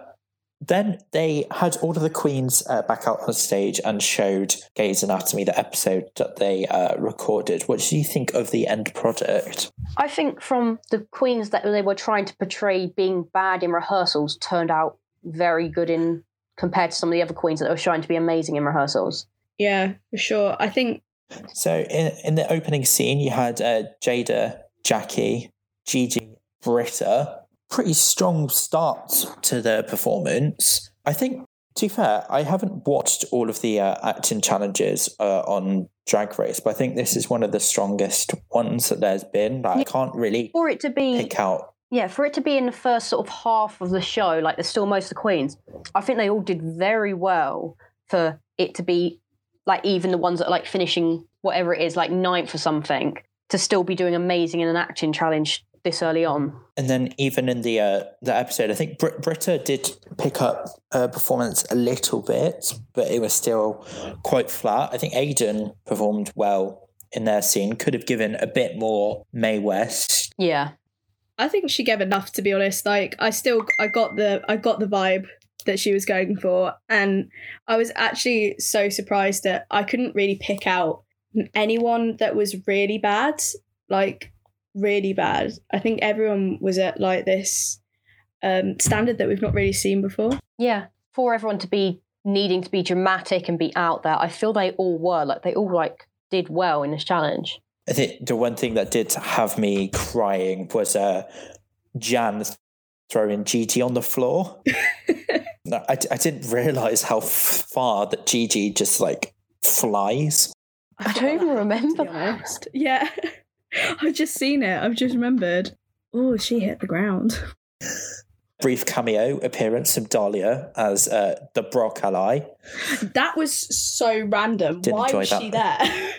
then they had all of the queens uh, back out on stage and showed Gays Anatomy, the episode that they uh, recorded. What do you think of the end product? I think from the queens that they were trying to portray being bad in rehearsals turned out very good in compared to some of the other queens that were trying to be amazing in rehearsals. Yeah, for sure. I think So in in the opening scene, you had uh, Jaida, Jackie, Gigi, Brita. Pretty strong start to their performance. I think. To be fair, I haven't watched all of the uh, acting challenges uh, on Drag Race, but I think this is one of the strongest ones that there's been. Like, I can't really For it to be pick out. Yeah, for it to be in the first sort of half of the show, like there's still most of the queens, I think they all did very well for it to be like even the ones that are like finishing whatever it is, like ninth or something, to still be doing amazing in an acting challenge this early on. And then even in the uh, the episode, I think Brit- Brita did pick up uh, performance a little bit, but it was still quite flat. I think Aiden performed well in their scene. Could have given a bit more Mae West. Yeah. I think she gave enough to be honest. Like I still I got the I got the vibe that she was going for and I was actually so surprised that I couldn't really pick out anyone that was really bad. Like really bad. I think everyone was at like this um standard that we've not really seen before. Yeah. For everyone to be needing to be dramatic and be out there, I feel they all were. Like they all like did well in this challenge. I think the one thing that did have me crying was uh, Jan throwing Gigi on the floor. I, I didn't realize how far that Gigi just like flies. I don't even remember that. be. Yeah. I've just seen it. I've just remembered. Oh, she hit the ground. Brief cameo appearance from Dahlia as uh, the Brock ally. That was so random. Didn't Why enjoy was that. she there?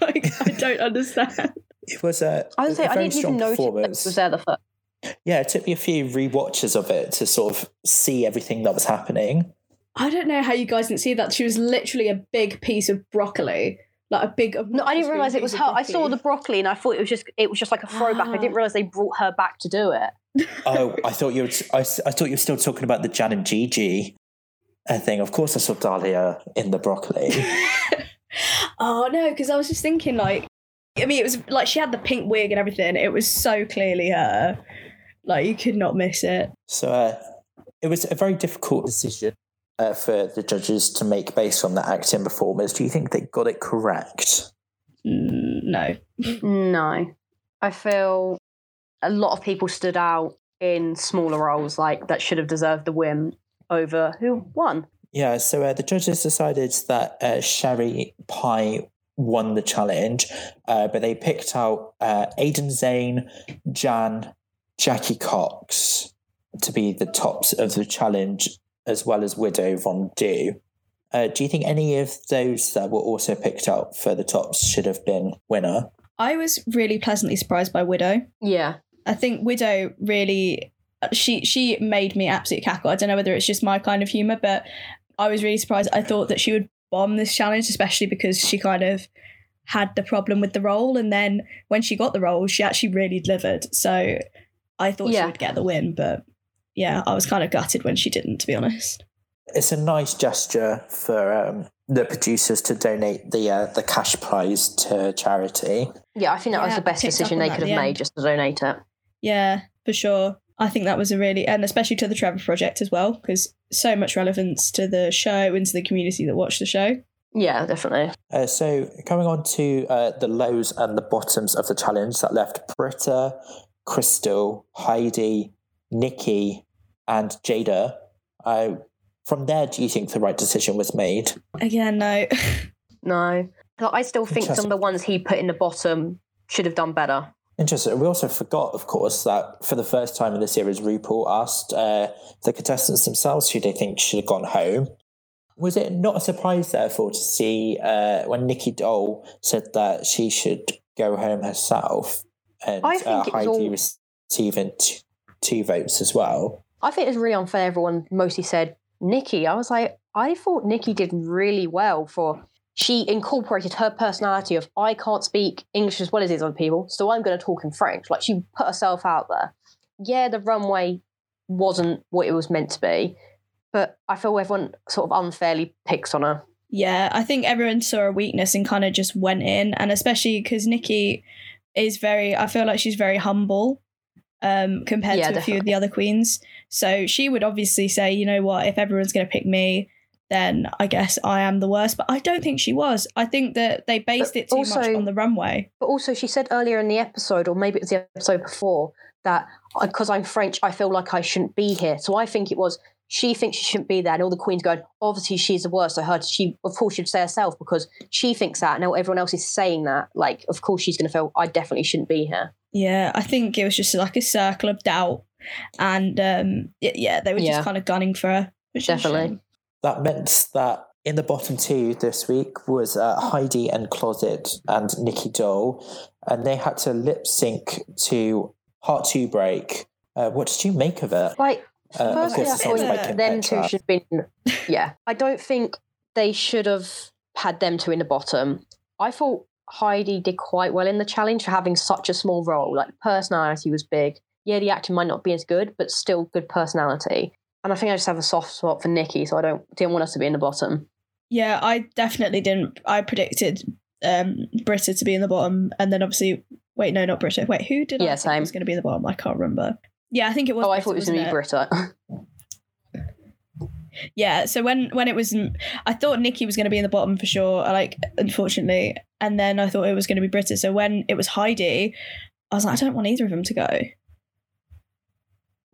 like, I don't understand. It was a, I would say a I very didn't strong even notice that performance. was there the first. Yeah, it took me a few rewatches of it to sort of see everything that was happening. I don't know how you guys didn't see that. She was literally a big piece of broccoli. Like a big. No, I didn't realize it was her. I saw the broccoli and I thought it was just it was just like a throwback. I didn't Ah. realize they brought her back to do it. Oh, I thought you were. I, s- I thought you were still talking about the Jan and Gigi uh, thing. Of course, I saw Dahlia in the broccoli. oh no, because I was just thinking like, I mean, it was like she had the pink wig and everything. It was so clearly her. Like you could not miss it. So uh, it was a very difficult decision uh, for the judges to make based on the acting performance. Do you think they got it correct? Mm, no. No, I feel a lot of people stood out in smaller roles like that should have deserved the win over who won. Yeah, so uh, the judges decided that uh, Sherry Pie won the challenge, uh, but they picked out uh, Aiden Zhane, Jan, Jackie Cox to be the tops of the challenge, as well as Widow Von Du. Uh, do you think any of those that were also picked up for the tops should have been winner? I was really pleasantly surprised by Widow. Yeah, I think Widow really she she made me absolutely cackle. I don't know whether it's just my kind of humor, but I was really surprised. I thought that she would bomb this challenge, especially because she kind of had the problem with the role, and then when she got the role, she actually really delivered. So I thought Yeah. she would get the win, but yeah, I was kind of gutted when she didn't, to be honest. It's a nice gesture for um, the producers to donate the uh, the cash prize to charity. yeah, I think that was the best decision they could have the made end. just to donate it. Yeah, for sure. I think that was a really, and especially to the Trevor Project as well, because so much relevance to the show and to the community that watched the show. Yeah, definitely. Uh, so coming on to uh, the lows and the bottoms of the challenge that left Brita, Crystal, Heidi, Nicky, and Jaida. Uh, from there, do you think the right decision was made? Again, no. No, I still think some of the ones he put in the bottom should have done better. Interesting. We also forgot, of course, that for the first time in the series, RuPaul asked uh, the contestants themselves who they think should have gone home. Was it not a surprise, therefore, to see uh, when Nicky Doll said that she should go home herself and I think uh, Heidi all- receiving t- two votes as well? I think it's really unfair. Everyone mostly said Nicky. I was like, I thought Nicky did really well for. She incorporated her personality of I can't speak English as well as these other people, so I'm going to talk in French. Like she put herself out there. Yeah, the runway wasn't what it was meant to be, but I feel everyone sort of unfairly picks on her. yeah, I think everyone saw a weakness and kind of just went in, and especially because Nicky is very, I feel like she's very humble um, compared Yeah, to a few of the other queens. So she would obviously say, you know what, if everyone's going to pick me, then I guess I am the worst. But I don't think she was. I think that they based But it too much on the runway. But also, she said earlier in the episode, or maybe it was the episode before, that because I'm French, I feel like I shouldn't be here. So I think it was she thinks she shouldn't be there, and all the queens going, obviously she's the worst. I heard she, of course, she'd say herself because she thinks that. And now everyone else is saying that. Like, of course, she's going to feel I definitely shouldn't be here. Yeah, I think it was just like a circle of doubt, and um, yeah, they were Yeah. just kind of gunning for her. which Definitely. That meant that in the bottom two this week was uh, Heidi N Closet and Nicky Doll, and they had to lip sync to Heart to Break. Uh, what did you make of it? Like, Uh, of firstly, course, I the songs thought them two should have been. Yeah, I don't think they should have had them two in the bottom. I thought Heidi did quite well in the challenge for having such a small role. Like personality was big. Yeah, the acting might not be as good, but still good personality. And I think I just have a soft spot for Nicky, so I don't didn't want us to be in the bottom. Yeah, I definitely didn't. I predicted um, Brita to be in the bottom, and then obviously, wait, no, not Brita. Wait, who did I Yeah, think same. was going to be in the bottom? I can't remember. Yeah, I think it was. oh, I thought it was going to be Brita. Yeah, so when when it was, I thought Nicky was going to be in the bottom for sure. Like, unfortunately, and then I thought it was going to be Brita. So when it was Heidi, I was like, I don't want either of them to go.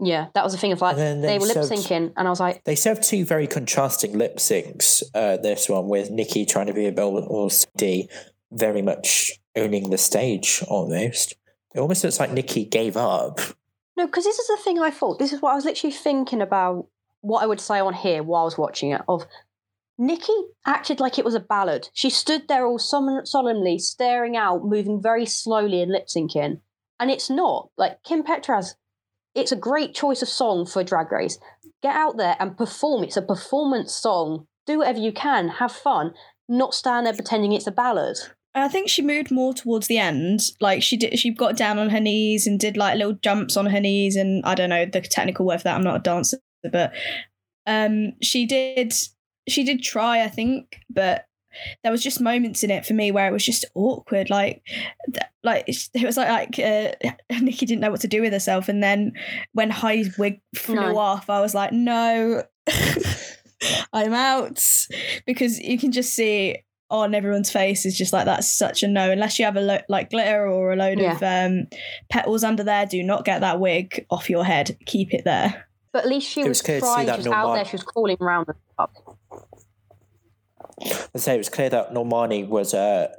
yeah, that was the thing of like And they they were lip syncing and I was like, They served two very contrasting lip syncs. Uh, this one with Nicky trying to be a Bell or CD, very much owning the stage almost. It almost looks like Nicky gave up. No, because this is the thing I thought. This is what I was literally thinking about what I would say on here while I was watching it. Of Nicky acted like it was a ballad. She stood there all solemnly, staring out, moving very slowly and lip syncing. And it's not. Like Kim Petras, it's a great choice of song for Drag Race. Get out there and perform. It's a performance song. Do whatever you can. Have fun. Not stand there pretending it's a ballad. I think she moved more towards the end. Like she did, she got down on her knees and did like little jumps on her knees, and I don't know the technical word for that. I'm not a dancer, but um, she did, she did try, I think, but there was just moments in it for me where it was just awkward. Like, like it was like like uh, Nicky didn't know what to do with herself, and then when Heidi's wig flew No. off, I was like, no. I'm out because you can just see on everyone's face is just like that's such a no unless you have a lo- like glitter or a load of um petals under there do not get that wig off your head keep it there But at least she It was, was clear to see trying. She was Norma- out there. She was calling around the stuff. I say it was clear that Normani was uh,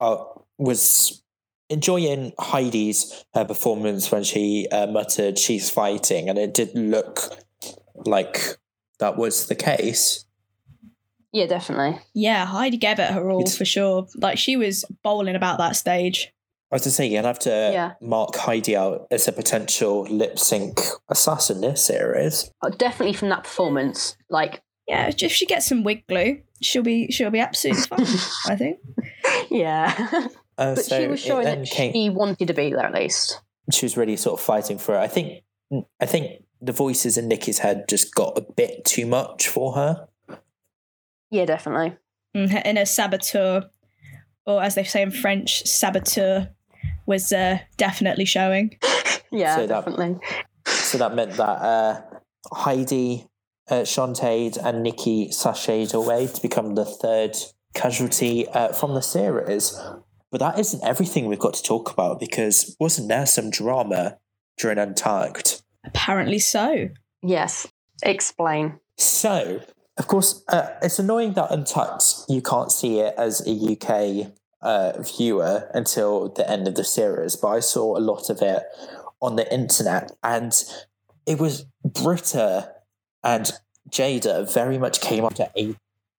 uh was enjoying Heidi's uh, performance when she uh, muttered she's fighting, and it did look like that was the case. Yeah, definitely. yeah heidi gave it her all It's- for sure like she was bowling about that stage I was to say, you'll have to Yeah. mark Heidi out as a potential lip sync assassin this series. Uh, definitely from that performance. Like, yeah if she gets some wig glue she'll be she'll be absolutely fine i think yeah. Uh, but so she was it showing that came- she wanted to be there at least. she was really sort of fighting for it. I think I think the voices in Nicky's head just got a bit too much for her. Yeah, definitely. in her, in her saboteur or as they say in french saboteur was uh, definitely showing Yeah, So that- definitely. So that meant that uh, Heidi, uh, Shantae, and Nicky sashayed away to become the third casualty uh, from the series. But that isn't everything we've got to talk about because wasn't there some drama during Untucked? apparently so Yes. Explain. So, of course, uh, it's annoying that Untucked you can't see it as a UK uh, viewer until the end of the series, but I saw a lot of it on the internet, and it was Brita and Jaida very much came up to a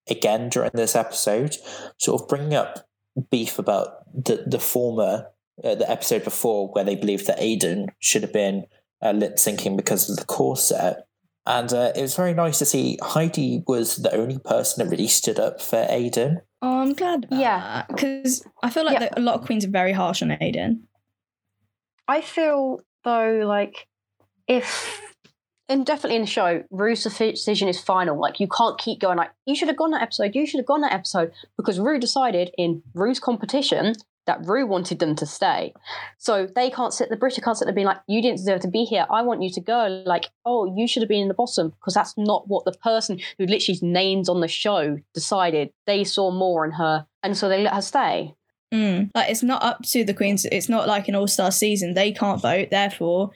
again during this episode, sort of bringing up beef about the the former uh, the episode before where they believed that Aiden should have been uh, lip syncing because of the corset. And uh, it was very nice to see Heidi was the only person that really stood up for Aiden. Oh, I'm glad about Yeah. Because I feel like Yeah. the, a lot of queens are very harsh on Aiden. I feel though like if and definitely in the show, Ru's decision is final. Like you can't keep going like you should have gone that episode, you should have gone that episode because Ru decided in Ru's competition that Ru wanted them to stay. So they can't sit, the Brita can't sit there being like, you didn't deserve to be here. I want you to go. Like, oh, you should have been in the bottom because that's not what the person who literally names on the show decided. They saw more in her. And so they let her stay. Mm. Like it's not up to the queens. It's not like an all star season. They can't vote. Therefore,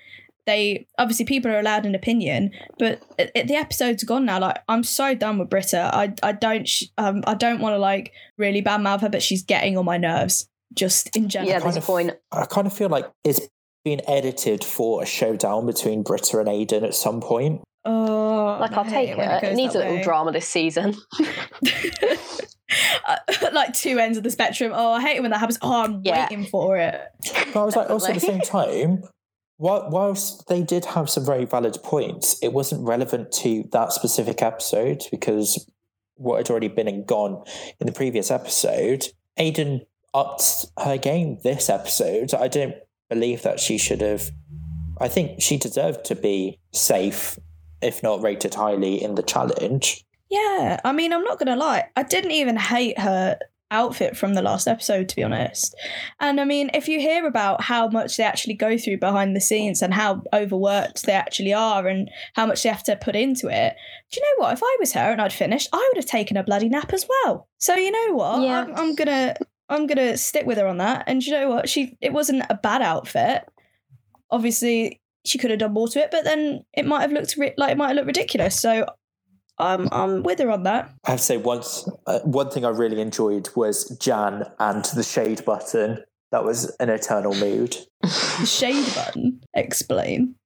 they obviously people are allowed an opinion. But it, it- the episode's gone now. Like I'm so done with Brita. I I don't um I don't want to like really badmouth her, but she's getting on my nerves just in general. Yeah, kind there's a point. I kind of feel like it's been edited for a showdown between Brita and Aiden at some point. Oh, Like, I I'll take when it. It, needs a little way. drama this season. Uh, like two ends of the spectrum. Oh, I hate it when that happens. Oh, I'm Yeah. waiting for it. But I was like, also at the same time, while, whilst they did have some very valid points, it wasn't relevant to that specific episode because what had already been and gone in the previous episode. Aiden upped her game this episode. I don't believe that she should have. I think she deserved to be safe, if not rated highly, in the challenge. Yeah, I mean, I'm not gonna lie. I didn't even hate her outfit from the last episode, to be honest. And I mean, if you hear about how much they actually go through behind the scenes and how overworked they actually are and how much they have to put into it, do you know what? If I was her and I'd finished, I would have taken a bloody nap as well. So you know what? Yeah. I'm, I'm gonna I'm gonna stick with her on that. And you know what? She it wasn't a bad outfit. Obviously, she could have done more to it, but then it might have looked ri- like it might have looked ridiculous. So I'm I'm with her on that. I have to say, once uh, one thing I really enjoyed was Jan and the shade button. That was an eternal mood. The shade button. Explain.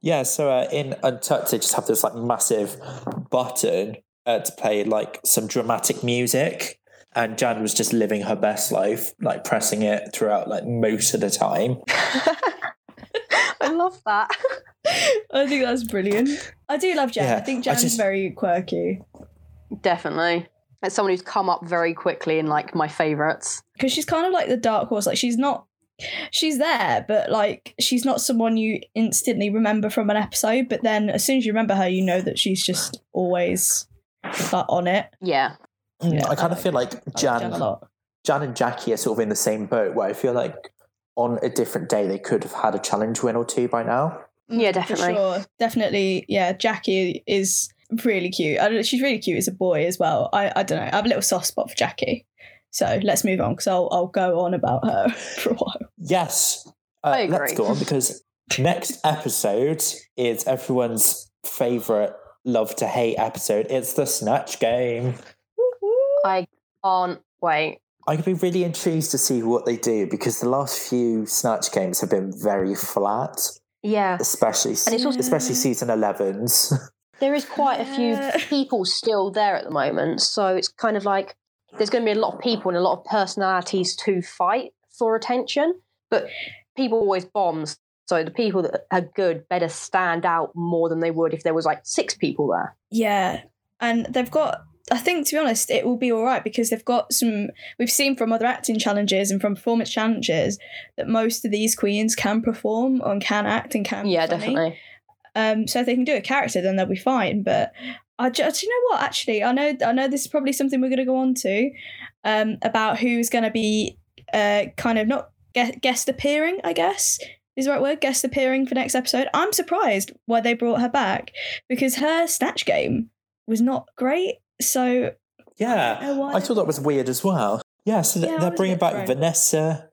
Yeah, so uh, in Untucked, they just have this like massive button uh, to play like some dramatic music, and Jan was just living her best life, like pressing it throughout like most of the time. I love that. I think that's brilliant. I do love Jan. Yeah, I think I Jan's just- very quirky Definitely. As someone who's come up very quickly in like my favourites. because she's kind of like the dark horse. Like she's not. She's there, but like she's not someone you instantly remember from an episode. But then, as soon as you remember her, you know that she's just always like on it. Yeah. Mm, Yeah, I kind of feel like I like Jan. Jan and Jackie are sort of in the same boat, where I feel like on a different day they could have had a challenge win or two by now. Yeah, For definitely. sure. Definitely. Yeah, Jackie is really cute. I don't, she's really cute as a boy as well. I, I don't know. I have a little soft spot for Jackie. So let's move on because I'll, I'll go on about her for a while. Yes, uh, I let's go on because next episode is everyone's favorite love to hate episode. It's the Snatch Game. I can't wait. I could be really intrigued to see what they do because the last few Snatch games have been very flat, Yeah. especially And it's also- especially season 11s. There is quite a few people still there at the moment. So it's kind of like there's going to be a lot of people and a lot of personalities to fight for attention. But people always bombs. So the people that are good better stand out more than they would if there was like six people there. Yeah. And they've got, I think, to be honest, it will be all right because they've got some, we've seen from other acting challenges and from performance challenges that most of these queens can perform and can act and can Yeah, definitely. Um, so if they can do a character, then they'll be fine. But I just, you know what? Actually, I know, I know this is probably something we're going to go on to um, about who's going to be uh, kind of not guest, guest appearing. I guess is the right word. Guest appearing for next episode. I'm surprised why they brought her back because her snatch game was not great. So yeah, know why I thought that was weird as well. Yeah, so Yeah, they're bringing back thrown. Vanessa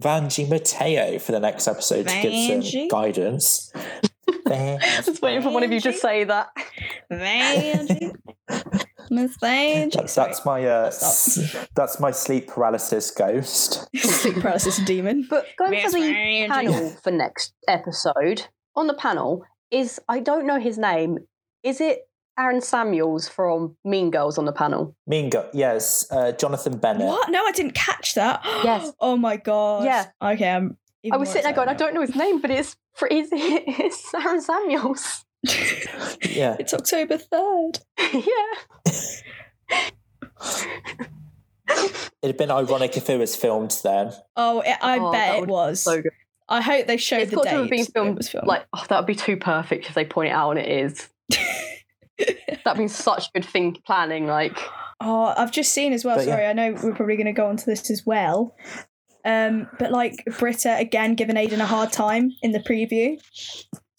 Vanjie Mateo for the next episode to give some guidance. Van- Just waiting for one of you to say that. Vanjie, Miss Vanjie. that's, that's my uh, s- that's my sleep paralysis ghost. sleep paralysis demon. But going Miss for the Vanjie. panel for next episode, on the panel is I don't know his name. Is it Aaron Samuels from Mean Girls on the panel? Mean Girl, yes, uh, Jonathan Bennett. What? No, I didn't catch that. Yes. Oh my god. Yeah. Okay. I'm. I was sitting there going, I don't know his name, but it's for it's, it's Aaron Samuels. Yeah, it's October third. yeah. it'd been ironic if it was filmed then. Oh, it, I Oh, bet it was. So good. I hope they showed It's the got date. to have been filmed, filmed. Like, oh, that would be too perfect if they point it out and it is. That'd be such good thing planning. Like, oh, I've just seen as well. But yeah. sorry, I know we're probably going to go on to this as well. Um, but like Brita again giving Aiden a hard time in the preview,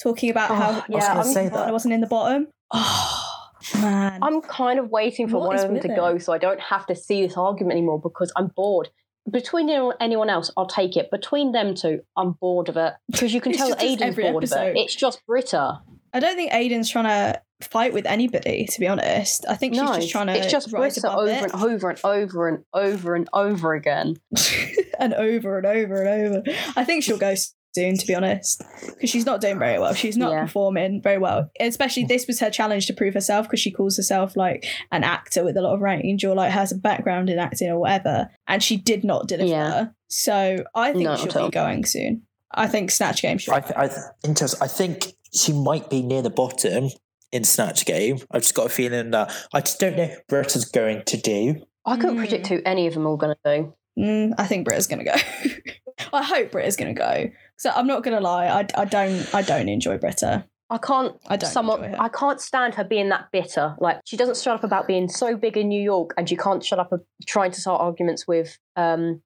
talking about Oh, how yeah, I was gonna I'm- say partner that. wasn't in the bottom. Oh man, I'm kind of waiting for What one of them to it? go so I don't have to see this argument anymore because I'm bored. Between anyone- anyone else, I'll take it. Between them two, I'm bored of it because you can tell just Aiden's every bored of it. It's just Brita. I don't think Aiden's trying to fight with anybody. To be honest, I think no, she's just trying to. it's just rise Brita above over it. and over and over and over and over again. and over and over and over. I think she'll go soon, to be honest, because she's not doing very well. She's not Yeah. performing very well. Especially this was her challenge to prove herself because she calls herself like an actor with a lot of range or like has a background in acting or whatever, and she did not deliver. Yeah. So I think No, not she'll be going soon. I think Snatch Game should. I, th- I, th- interest, I think she might be near the bottom in Snatch Game. I've just got a feeling that I just don't know what Brita's going to do. I couldn't Mm. predict who any of them are going to do. Mm, I think Brita's gonna go. I hope Brita's gonna go. So I'm not gonna lie. I, I don't I don't enjoy Brita. I can't. I don't Someone, enjoy her. I can't stand her being that bitter. Like she doesn't shut up about being so big in New York, and she can't shut up of trying to start arguments with um,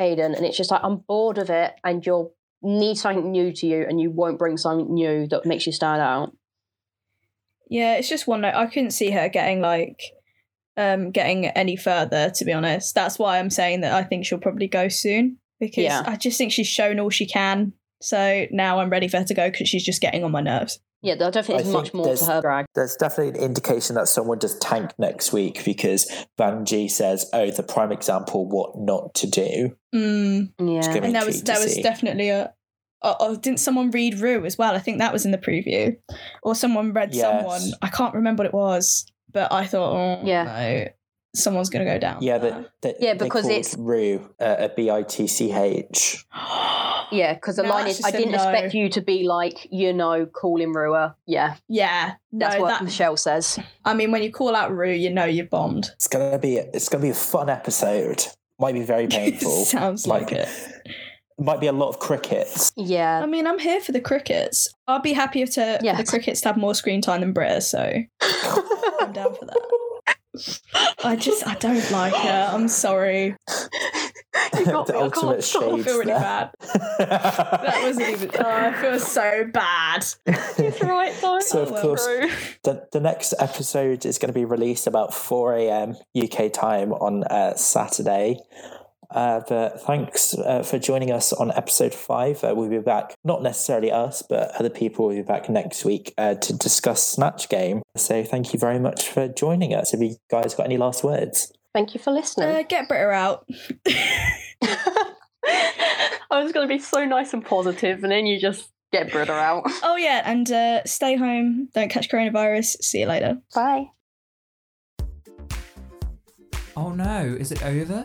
Aiden. And it's just like I'm bored of it, and you'll need something new to you, and you won't bring something new that makes you stand out. Yeah, it's just one note. I couldn't see her getting like um getting any further, to be honest. That's why I'm saying that I think she'll probably go soon. Because Yeah. I just think she's shown all she can. So now I'm ready for her to go because she's just getting on my nerves. Yeah, I don't think I there's much think more to there's- her drag. There's definitely an indication that someone does tank next week because Vanjie says, "Oh, the prime example what not to do." Mm. Yeah, And there was intrigued there was see. definitely a oh, oh, didn't someone read Ru as well? I think that was in the preview. Or someone read Yes. someone. I can't remember what it was, but I thought, oh Yeah. no, someone's gonna go down. Yeah, there. but Yeah, because it's- Ru uh, a B I T C H. yeah, because the No, line is, I didn't no. expect you to be like, you know, calling Rua. Yeah, yeah, no, that's what that, Michelle says. I mean, when you call out Ru, you know you've bombed. It's gonna be it's gonna be a fun episode. Might be very painful. Sounds like it. Might be a lot of crickets. Yeah, I mean, I'm here for the crickets. I'll be happier to for Yes. the crickets to have more screen time than Brita, so I'm down for that. I just I don't like her. I'm sorry. You got the me, I ultimate can't stop. I shades feel really there. bad. That wasn't even. Oh, I feel so bad. It's right though. So of course, the, the next episode is going to be released about 4 a.m. UK time on uh, Saturday. Uh, but thanks uh, for joining us on episode five. Uh, we'll be back, not necessarily us, but other people will be back next week uh, to discuss Snatch Game. So thank you very much for joining us. Have you guys got any last words? Thank you for listening. Uh, get Brita out. I was going to be so nice and positive, and then you just get Brita out. Oh yeah, and uh, stay home. Don't catch coronavirus. See you later. Bye. Oh no, is it over?